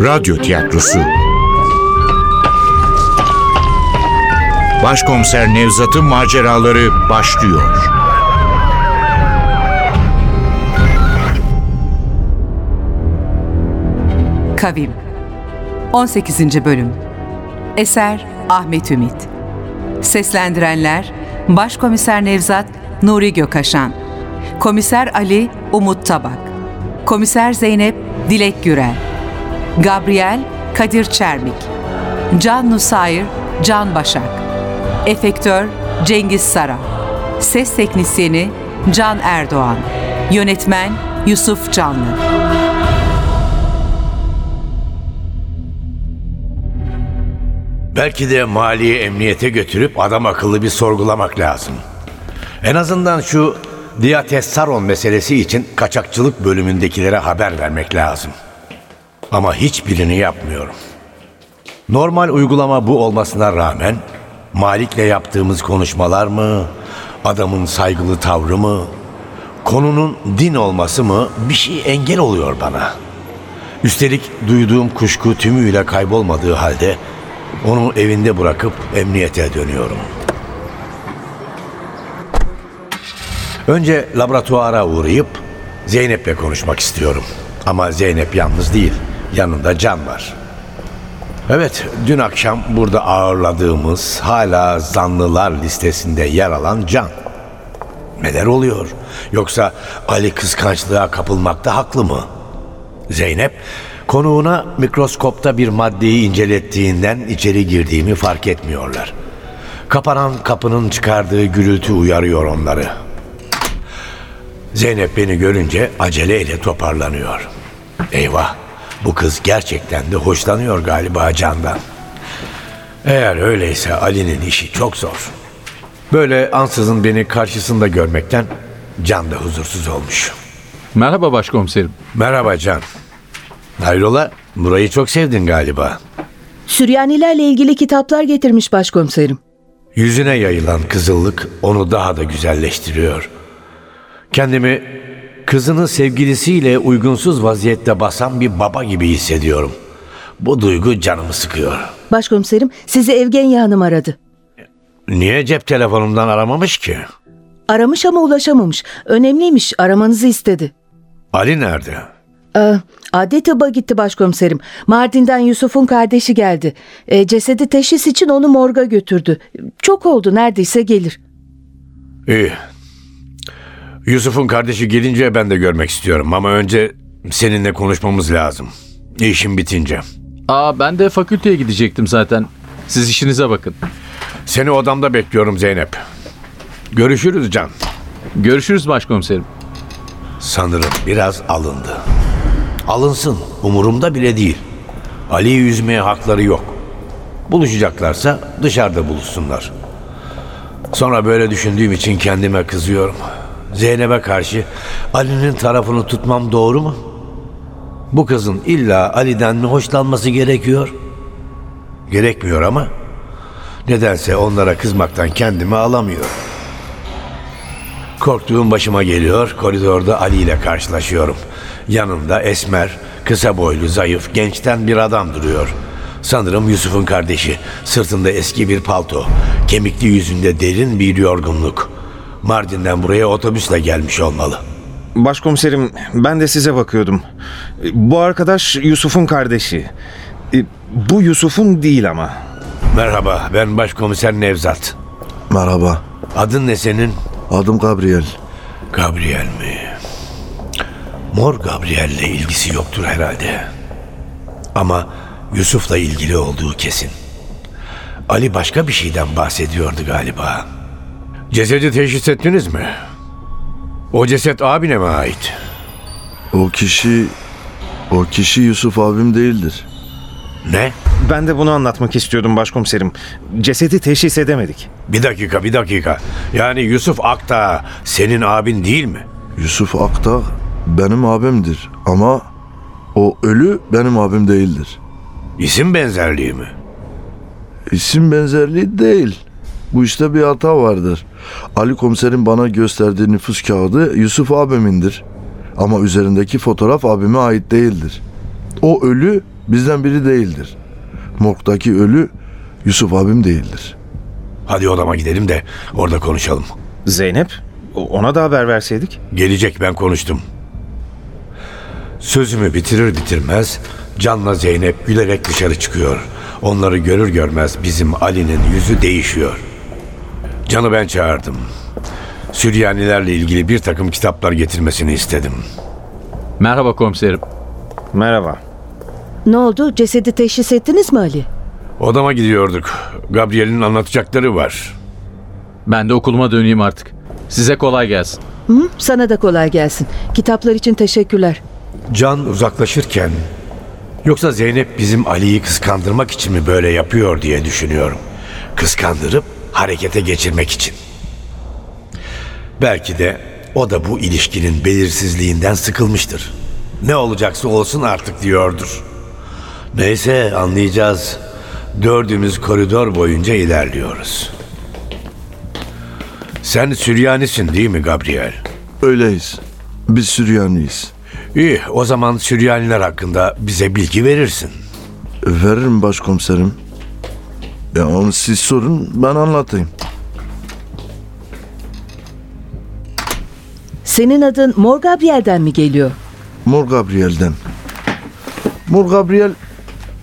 Radyo Tiyatrosu. Başkomiser Nevzat'ın maceraları başlıyor. Kavim. 18. Bölüm. Eser Ahmet Ümit. Seslendirenler Başkomiser Nevzat Nuri Gökaşan. Komiser Ali Umut Tabak. Komiser Zeynep Dilek Gürel Gabriel Kadir Çermik Can Nusayir Can Başak Efektör Cengiz Sara Ses Teknisyeni Can Erdoğan Yönetmen Yusuf Canlı Belki de maliye emniyete götürüp adam akıllı bir sorgulamak lazım. En azından şu Diatessaron meselesi için kaçakçılık bölümündekilere haber vermek lazım. Ama hiçbirini yapmıyorum. Normal uygulama bu olmasına rağmen Malik'le yaptığımız konuşmalar mı, adamın saygılı tavrı mı, konunun din olması mı bir şey engel oluyor bana. Üstelik duyduğum kuşku tümüyle kaybolmadığı halde onu evinde bırakıp emniyete dönüyorum. Önce laboratuvara uğrayıp Zeynep'le konuşmak istiyorum. Ama Zeynep yalnız değil, yanında Can var. Evet, dün akşam burada ağırladığımız hala zanlılar listesinde yer alan Can. Neler oluyor? Yoksa Ali kıskançlığa kapılmakta haklı mı? Zeynep konuğuna mikroskopta bir maddeyi incelettiğinden içeri girdiğimi fark etmiyorlar. Kapanan kapının çıkardığı gürültü uyarıyor onları. Zeynep beni görünce aceleyle toparlanıyor. Eyvah bu kız gerçekten de hoşlanıyor galiba Can'dan. Eğer öyleyse Ali'nin işi çok zor. Böyle ansızın beni karşısında görmekten Can da huzursuz olmuş. Merhaba başkomiserim. Merhaba Can. Hayrola burayı çok sevdin galiba. Süryanilerle ilgili kitaplar getirmiş başkomiserim. Yüzüne yayılan kızıllık onu daha da güzelleştiriyor. Kendimi kızını sevgilisiyle uygunsuz vaziyette basan bir baba gibi hissediyorum. Bu duygu canımı sıkıyor. Başkomiserim sizi Evgenya Hanım aradı. Niye cep telefonumdan aramamış ki? Aramış ama ulaşamamış. Önemliymiş aramanızı istedi. Ali nerede? Ee, adli tıbba gitti başkomiserim. Mardin'den Yusuf'un kardeşi geldi. Ee, cesedi teşhis için onu morga götürdü. Çok oldu neredeyse gelir. İyi. Yusuf'un kardeşi gelince ben de görmek istiyorum ama önce seninle konuşmamız lazım. İşim bitince. Aa ben de fakülteye gidecektim zaten. Siz işinize bakın. Seni odamda bekliyorum Zeynep. Görüşürüz Can. Görüşürüz başkomiserim. Sanırım biraz alındı. Alınsın, umurumda bile değil. Ali'yi üzmeye hakları yok. Buluşacaklarsa dışarıda buluşsunlar. Sonra böyle düşündüğüm için kendime kızıyorum. Zeynep'e karşı Ali'nin tarafını tutmam doğru mu? Bu kızın illa Ali'den mi hoşlanması gerekiyor? Gerekmiyor ama nedense onlara kızmaktan kendimi alamıyorum. Korktuğum başıma geliyor. Koridorda Ali ile karşılaşıyorum. Yanında esmer, kısa boylu, zayıf, gençten bir adam duruyor. Sanırım Yusuf'un kardeşi. Sırtında eski bir palto. Kemikli yüzünde derin bir yorgunluk. Mardin'den buraya otobüsle gelmiş olmalı. Başkomiserim ben de size bakıyordum. Bu arkadaş Yusuf'un kardeşi. E, Bu Yusuf'un değil ama. Merhaba, ben Başkomiser Nevzat. Merhaba. Adın ne senin? Adım Gabriel. Gabriel mi? Mor Gabriel'le ilgisi yoktur herhalde. Ama Yusuf'la ilgili olduğu kesin. Ali başka bir şeyden bahsediyordu galiba. Cesedi teşhis ettiniz mi? O ceset abine mi ait? O kişi... O kişi Yusuf abim değildir. Ne? Ben de bunu anlatmak istiyordum başkomiserim. Cesedi teşhis edemedik. Bir dakika, bir dakika. Yani Yusuf Akta senin abin değil mi? Yusuf Akta benim abimdir ama o ölü benim abim değildir. İsim benzerliği mi? İsim benzerliği değil. Bu işte bir hata vardır. Ali komiserin bana gösterdiği nüfus kağıdı Yusuf abimindir. Ama üzerindeki fotoğraf abime ait değildir. O ölü Bizden biri değildir. Morgdaki ölü Yusuf abim değildir. Hadi odama gidelim de orada konuşalım. Zeynep? Ona da haber verseydik. Gelecek ben konuştum. Sözümü bitirir bitirmez Can'la Zeynep gülerek dışarı çıkıyor. Onları görür görmez bizim Ali'nin yüzü değişiyor. Can'ı ben çağırdım. Süryanilerle ilgili bir takım kitaplar getirmesini istedim. Merhaba komiserim. Merhaba. Ne oldu? Cesedi teşhis ettiniz mi Ali? Odama gidiyorduk. Gabriel'in anlatacakları var. Ben de okuluma döneyim artık. Size kolay gelsin. Hı? Sana da kolay gelsin. Kitaplar için teşekkürler. Can uzaklaşırken yoksa Zeynep bizim Ali'yi kıskandırmak için mi böyle yapıyor diye düşünüyorum. Kıskandırıp harekete geçirmek için. Belki de o da bu ilişkinin belirsizliğinden sıkılmıştır. Ne olacaksa olsun artık diyordur. Neyse anlayacağız. Dördümüz koridor boyunca ilerliyoruz. Sen Süryanisin değil mi Gabriel? Öyleyiz. Biz Süryaniyiz. İyi, o zaman Süryaniler hakkında bize bilgi verirsin. Veririm başkomiserim. Ya onu siz sorun ben anlatayım. Senin adın Mor Gabriel'den mi geliyor? Mor Gabriel'den. Mor Gabriel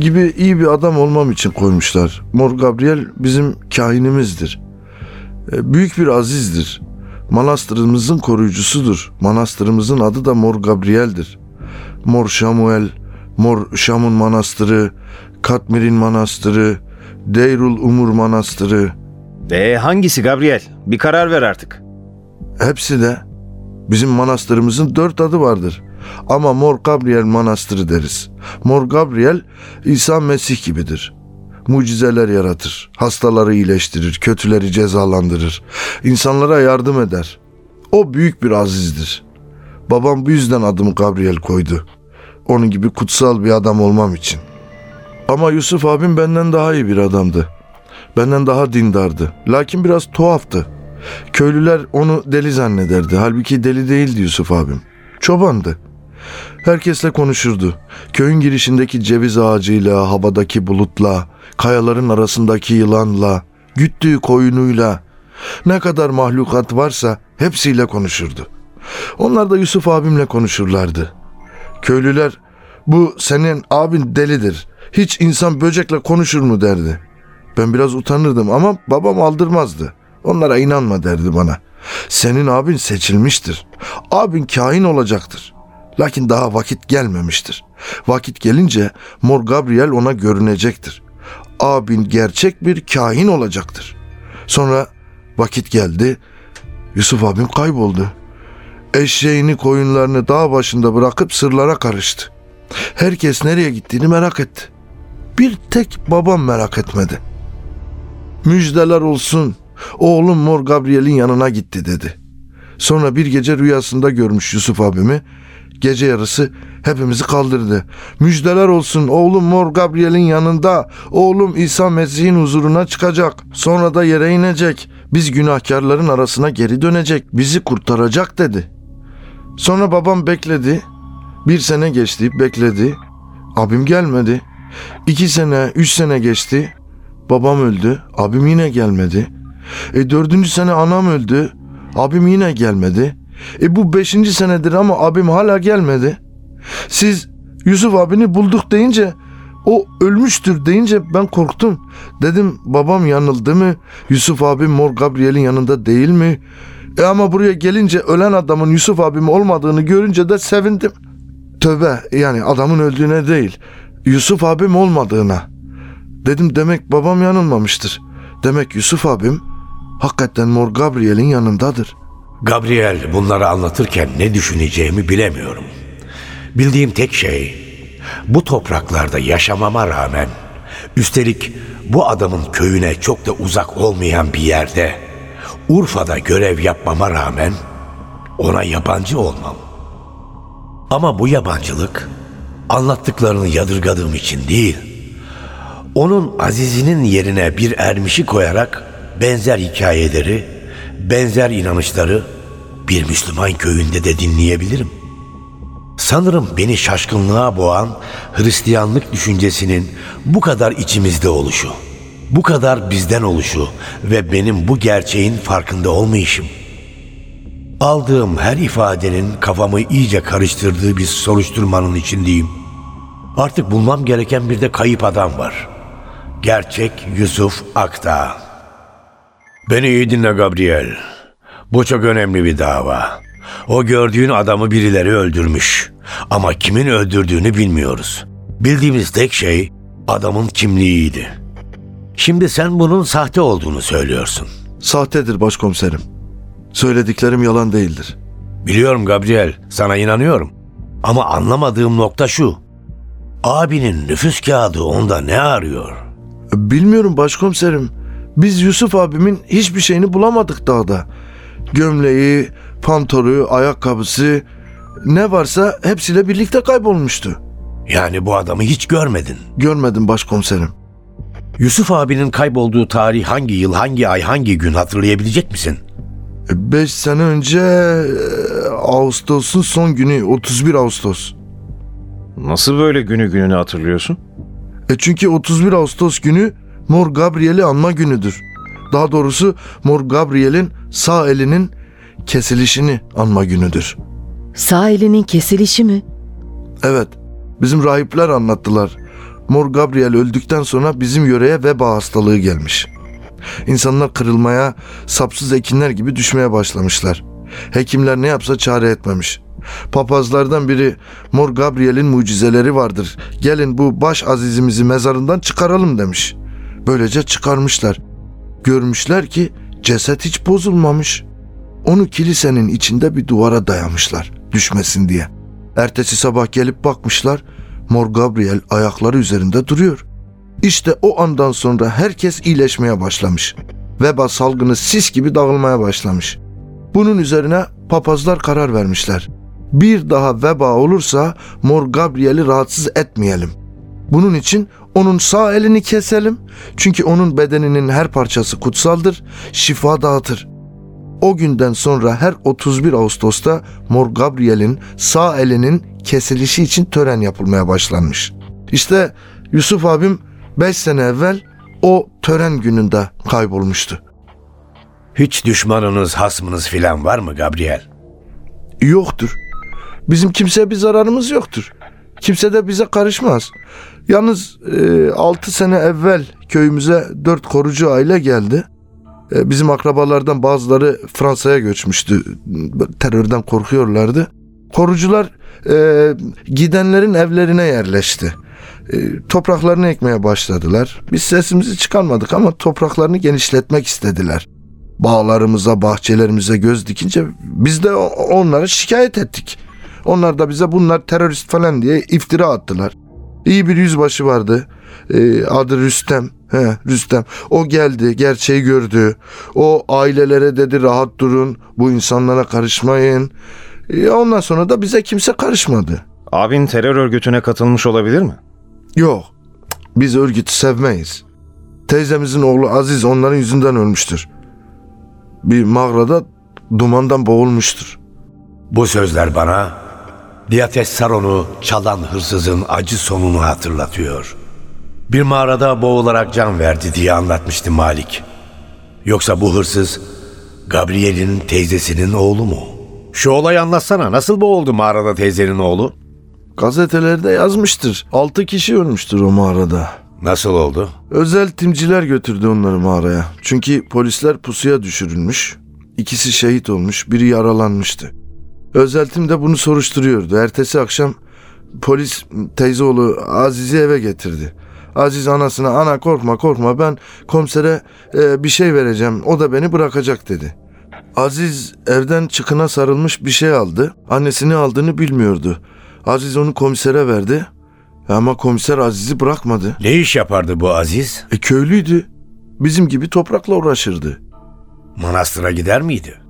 gibi iyi bir adam olmam için koymuşlar. Mor Gabriel bizim kahinimizdir. E, Büyük bir azizdir. Manastırımızın koruyucusudur. Manastırımızın adı da Mor Gabriel'dir. Mor Şamuel, Mor Şamun Manastırı, Katmir'in Manastırı, Deyrul Umur Manastırı, E hangisi Gabriel? Bir karar ver artık. Hepsi de bizim manastırımızın dört adı vardır. Ama Mor Gabriel Manastırı deriz. Mor Gabriel İsa Mesih gibidir. Mucizeler yaratır, hastaları iyileştirir, kötüleri cezalandırır, insanlara yardım eder. O büyük bir azizdir. Babam bu yüzden adımı Gabriel koydu. Onun gibi kutsal bir adam olmam için. Ama Yusuf abim benden daha iyi bir adamdı. Benden daha dindardı. Lakin biraz tuhaftı. Köylüler onu deli zannederdi. Halbuki deli değildi Yusuf abim. Çobandı. Herkesle konuşurdu. Köyün girişindeki ceviz ağacıyla, havadaki bulutla, kayaların arasındaki yılanla, güttüğü koyunuyla, ne kadar mahlukat varsa hepsiyle konuşurdu. Onlar da Yusuf abimle konuşurlardı. Köylüler, bu senin abin delidir. Hiç insan böcekle konuşur mu derdi. Ben biraz utanırdım ama babam aldırmazdı. Onlara inanma derdi bana. Senin abin seçilmiştir. Abin kain olacaktır. Lakin daha vakit gelmemiştir. Vakit gelince Mor Gabriel ona görünecektir. Abin gerçek bir kahin olacaktır. Sonra vakit geldi. Yusuf abim kayboldu. Eşeğini koyunlarını dağ başında bırakıp sırlara karıştı. Herkes nereye gittiğini merak etti. Bir tek babam merak etmedi. Müjdeler olsun. Oğlum Mor Gabriel'in yanına gitti dedi. Sonra bir gece rüyasında görmüş Yusuf abimi. Gece yarısı hepimizi kaldırdı. Müjdeler olsun oğlum Mor Gabriel'in yanında. Oğlum İsa Mesih'in huzuruna çıkacak. Sonra da yere inecek. Biz günahkarların arasına geri dönecek. Bizi kurtaracak dedi. Sonra babam bekledi. Bir sene geçti bekledi. Abim gelmedi. İki sene, üç sene geçti. Babam öldü. Abim yine gelmedi. E dördüncü sene anam öldü. Abim yine gelmedi. E bu beşinci senedir ama abim hala gelmedi. Siz Yusuf abini bulduk deyince o ölmüştür deyince ben korktum. Dedim babam yanıldı mı? Yusuf abim Mor Gabriel'in yanında değil mi? E ama buraya gelince ölen adamın Yusuf abim olmadığını görünce de sevindim. Tövbe yani adamın öldüğüne değil. Yusuf abim olmadığına. Dedim demek babam yanılmamıştır. Demek Yusuf abim hakikaten Mor Gabriel'in yanındadır. Gabriel bunları anlatırken ne düşüneceğimi bilemiyorum. Bildiğim tek şey bu topraklarda yaşamama rağmen üstelik bu adamın köyüne çok da uzak olmayan bir yerde Urfa'da görev yapmama rağmen ona yabancı olmam. Ama bu yabancılık anlattıklarını yadırgadığım için değil. Onun Aziz'inin yerine bir ermişi koyarak benzer hikayeleri, benzer inanışları bir Müslüman köyünde de dinleyebilirim. Sanırım beni şaşkınlığa boğan Hristiyanlık düşüncesinin bu kadar içimizde oluşu, bu kadar bizden oluşu ve benim bu gerçeğin farkında olmayışım. Aldığım her ifadenin kafamı iyice karıştırdığı bir soruşturmanın içindeyim. Artık bulmam gereken bir de kayıp adam var. Gerçek Yusuf Akdağ. Beni iyi dinle Gabriel. Bu çok önemli bir dava. O gördüğün adamı birileri öldürmüş. Ama kimin öldürdüğünü bilmiyoruz. Bildiğimiz tek şey adamın kimliğiydi. Şimdi sen bunun sahte olduğunu söylüyorsun. Sahtedir başkomiserim. Söylediklerim yalan değildir. Biliyorum Gabriel, sana inanıyorum. Ama anlamadığım nokta şu. Abinin nüfus kağıdı onda ne arıyor? Bilmiyorum başkomiserim. Biz Yusuf abimin hiçbir şeyini bulamadık dağda. Gömleği, pantolonu, ayakkabısı ne varsa hepsiyle birlikte kaybolmuştu. Yani bu adamı hiç görmedin. Görmedim başkomiserim. Yusuf abinin kaybolduğu tarih hangi yıl, hangi ay, hangi gün hatırlayabilecek misin? E, Beş sene önce e, Ağustos'un son günü 31 Ağustos. Nasıl böyle günü gününe hatırlıyorsun? E çünkü 31 Ağustos günü Mor Gabriel'i anma günüdür. Daha doğrusu Mor Gabriel'in sağ elinin kesilişini anma günüdür. Sağ elinin kesilişi mi? Evet, bizim rahipler anlattılar. Mor Gabriel öldükten sonra bizim yöreye veba hastalığı gelmiş. İnsanlar kırılmaya, sapsız ekinler gibi düşmeye başlamışlar. Hekimler ne yapsa çare etmemiş. Papazlardan biri Mor Gabriel'in mucizeleri vardır. Gelin bu baş azizimizi mezarından çıkaralım demiş. Böylece çıkarmışlar. Görmüşler ki ceset hiç bozulmamış. Onu kilisenin içinde bir duvara dayamışlar düşmesin diye. Ertesi sabah gelip bakmışlar Mor Gabriel ayakları üzerinde duruyor. İşte o andan sonra herkes iyileşmeye başlamış. Veba salgını sis gibi dağılmaya başlamış. Bunun üzerine papazlar karar vermişler. Bir daha veba olursa Mor Gabriel'i rahatsız etmeyelim. Bunun için onun sağ elini keselim. Çünkü onun bedeninin her parçası kutsaldır, şifa dağıtır. O günden sonra her 31 Ağustos'ta Mor Gabriel'in sağ elinin kesilişi için tören yapılmaya başlanmış. İşte Yusuf abim 5 sene evvel o tören gününde kaybolmuştu. Hiç düşmanınız, hasmınız filan var mı Gabriel? Yoktur. Bizim kimseye bir zararımız yoktur. Kimse de bize karışmaz. Yalnız 6 sene evvel köyümüze 4 korucu aile geldi. E, bizim akrabalardan bazıları Fransa'ya göçmüştü. Terörden korkuyorlardı. Korucular e, gidenlerin evlerine yerleşti. E, topraklarını ekmeye başladılar. Biz sesimizi çıkarmadık ama topraklarını genişletmek istediler. Bağlarımıza, bahçelerimize göz dikince biz de o- onları şikayet ettik. Onlar da bize bunlar terörist falan diye iftira attılar. İyi bir yüzbaşı vardı. E, adı Rüstem. He, Rüstem. O geldi, gerçeği gördü. O ailelere dedi rahat durun, bu insanlara karışmayın. E, ondan sonra da bize kimse karışmadı. Abin terör örgütüne katılmış olabilir mi? Yok, biz örgütü sevmeyiz. Teyzemizin oğlu Aziz onların yüzünden ölmüştür. Bir mağarada dumandan boğulmuştur. Bu sözler bana Diates Saron'u çalan hırsızın acı sonunu hatırlatıyor. Bir mağarada boğularak can verdi diye anlatmıştı Malik. Yoksa bu hırsız Gabriel'in teyzesinin oğlu mu? Şu olayı anlatsana. Nasıl boğuldu mağarada teyzenin oğlu? Gazetelerde yazmıştır. Altı kişi ölmüştür o mağarada. Nasıl oldu? Özel timciler götürdü onları mağaraya. Çünkü polisler pusuya düşürülmüş. İkisi şehit olmuş, biri yaralanmıştı. Özel tim de bunu soruşturuyordu. Ertesi akşam polis teyzeoğlu Aziz'i eve getirdi. Aziz anasına ana korkma korkma ben komisere e, bir şey vereceğim o da beni bırakacak dedi. Aziz evden çıkına sarılmış bir şey aldı. Annesini aldığını bilmiyordu. Aziz onu komisere verdi. Ama komiser Aziz'i bırakmadı. Ne iş yapardı bu Aziz? E köylüydü. Bizim gibi toprakla uğraşırdı. Manastıra gider miydi?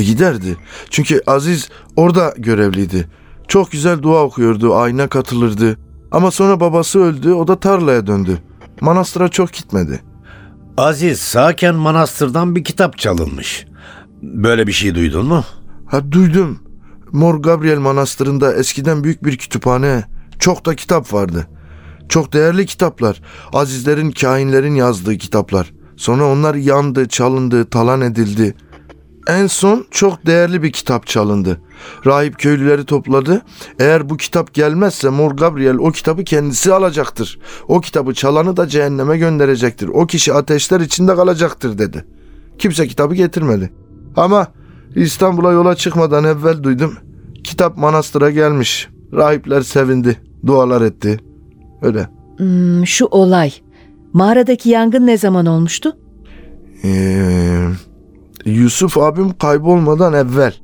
E giderdi. Çünkü Aziz orada görevliydi. Çok güzel dua okuyordu, ayna katılırdı. Ama sonra babası öldü, o da tarlaya döndü. Manastıra çok gitmedi. Aziz sağken manastırdan bir kitap çalınmış. Böyle bir şey duydun mu? Ha duydum. Mor Gabriel Manastırı'nda eskiden büyük bir kütüphane, çok da kitap vardı. Çok değerli kitaplar, azizlerin, kahinlerin yazdığı kitaplar. Sonra onlar yandı, çalındı, talan edildi. En son çok değerli bir kitap çalındı. Rahip köylüleri topladı. Eğer bu kitap gelmezse Mor Gabriel o kitabı kendisi alacaktır. O kitabı çalanı da cehenneme gönderecektir. O kişi ateşler içinde kalacaktır dedi. Kimse kitabı getirmedi. Ama İstanbul'a yola çıkmadan evvel duydum. Kitap manastıra gelmiş. Rahipler sevindi. Dualar etti. Öyle. Hmm, şu olay. Mağaradaki yangın ne zaman olmuştu? Ee, Yusuf abim kaybolmadan evvel.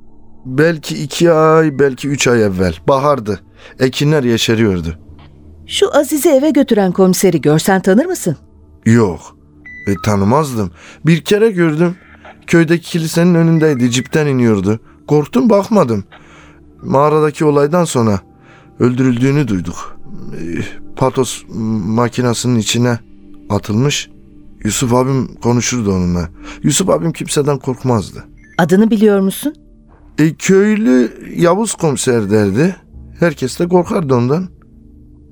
Belki iki ay, belki üç ay evvel. Bahardı. Ekinler yeşeriyordu. Şu Aziz'i eve götüren komiseri görsen tanır mısın? Yok. E, tanımazdım. Bir kere gördüm. Köydeki kilisenin önündeydi. Cipten iniyordu. Korktum bakmadım. Mağaradaki olaydan sonra öldürüldüğünü duyduk. E, patos makinasının içine atılmış. Yusuf abim konuşurdu onunla. Yusuf abim kimseden korkmazdı. Adını biliyor musun? E, köylü Yavuz komiser derdi. Herkes de korkardı ondan.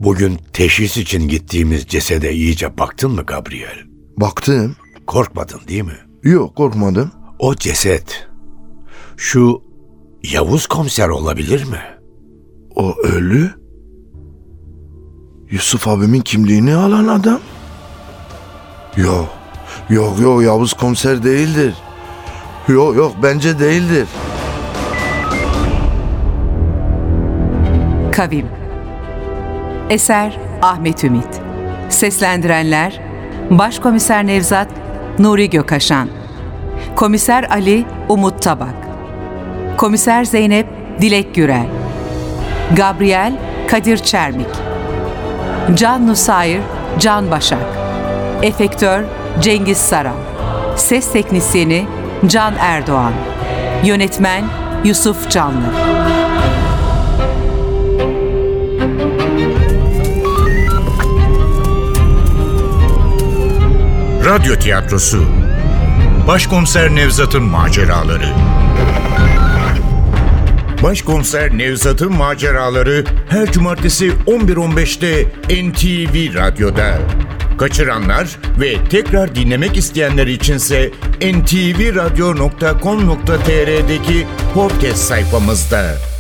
Bugün teşhis için gittiğimiz cesede iyice baktın mı Gabriel? Baktım. Korkmadın değil mi? Yok korkmadım. O ceset şu Yavuz komiser olabilir mi? O ölü. Yusuf abimin kimliğini alan adam. Yok. Yok yok Yavuz komiser değildir. Yok yok bence değildir. Kavim. Eser Ahmet Ümit. Seslendirenler Başkomiser Nevzat Nuri Gökaşan. Komiser Ali Umut Tabak. Komiser Zeynep Dilek Gürel. Gabriel Kadir Çermik. Can Nusayir Can Başak Efektör Cengiz Saran Ses Teknisyeni Can Erdoğan. Yönetmen Yusuf Canlı. Radyo tiyatrosu. Başkomiser Nevzat'ın maceraları. Başkomiser Nevzat'ın maceraları her cumartesi 11.15'te NTV Radyo'da. Kaçıranlar ve tekrar dinlemek isteyenler içinse ntvradio.com.tr'deki podcast sayfamızda.